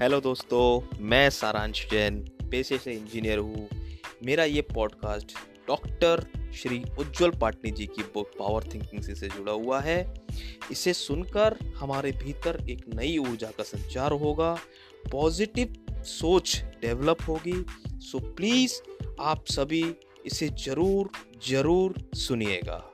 Hello दोस्तों मैं सारांश जैन पेशे से इंजीनियर हूँ। मेरा ये पॉडकास्ट डॉक्टर श्री उज्जवल पाटनी जी की बुक पावर थिंकिंग से, से जुड़ा हुआ है। इसे सुनकर हमारे भीतर एक नई ऊर्जा का संचार होगा पॉजिटिव सोच डेवलप होगी। सो प्लीज़ आप सभी इसे ज़रूर ज़रूर सुनिएगा।